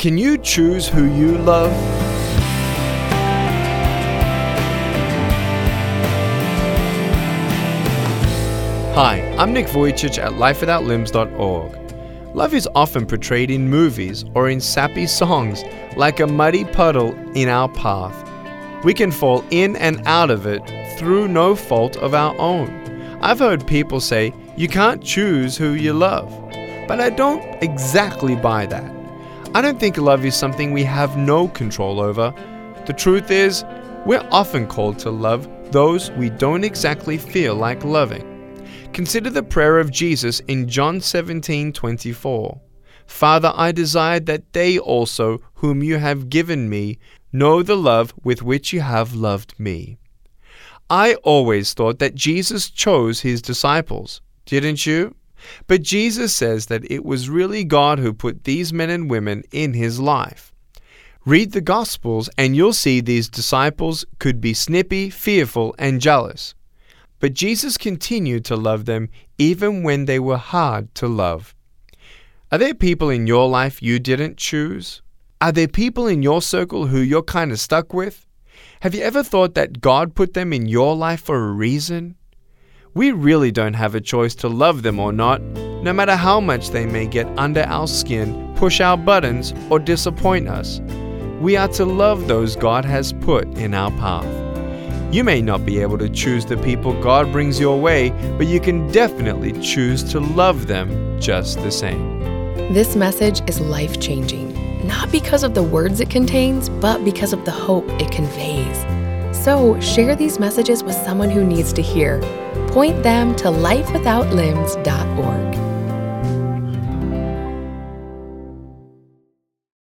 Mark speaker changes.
Speaker 1: Can you choose who you love? Hi, I'm Nick Vujicic at lifewithoutlimbs.org. Love is often portrayed in movies or in sappy songs like a muddy puddle in our path. We can fall in and out of it through no fault of our own. I've heard people say, you can't choose who you love. But I don't exactly buy that. I don't think love is something we have no control over. The truth is, we're often called to love those we don't exactly feel like loving. Consider the prayer of Jesus in John 17:24. Father, I desire that they also, whom you have given me, know the love with which you have loved me. I always thought that Jesus chose his disciples, didn't you? But Jesus says that it was really God who put these men and women in his life. Read the Gospels and you'll see these disciples could be snippy, fearful, and jealous. But Jesus continued to love them even when they were hard to love. Are there people in your life you didn't choose? Are there people in your circle who you're kind of stuck with? Have you ever thought that God put them in your life for a reason? We really don't have a choice to love them or not, no matter how much they may get under our skin, push our buttons, or disappoint us. We are to love those God has put in our path. You may not be able to choose the people God brings your way, but you can definitely choose to love them just the same.
Speaker 2: This message is life changing, not because of the words it contains, but because of the hope it conveys. So, share these messages with someone who needs to hear. Point them to lifewithoutlimbs.org.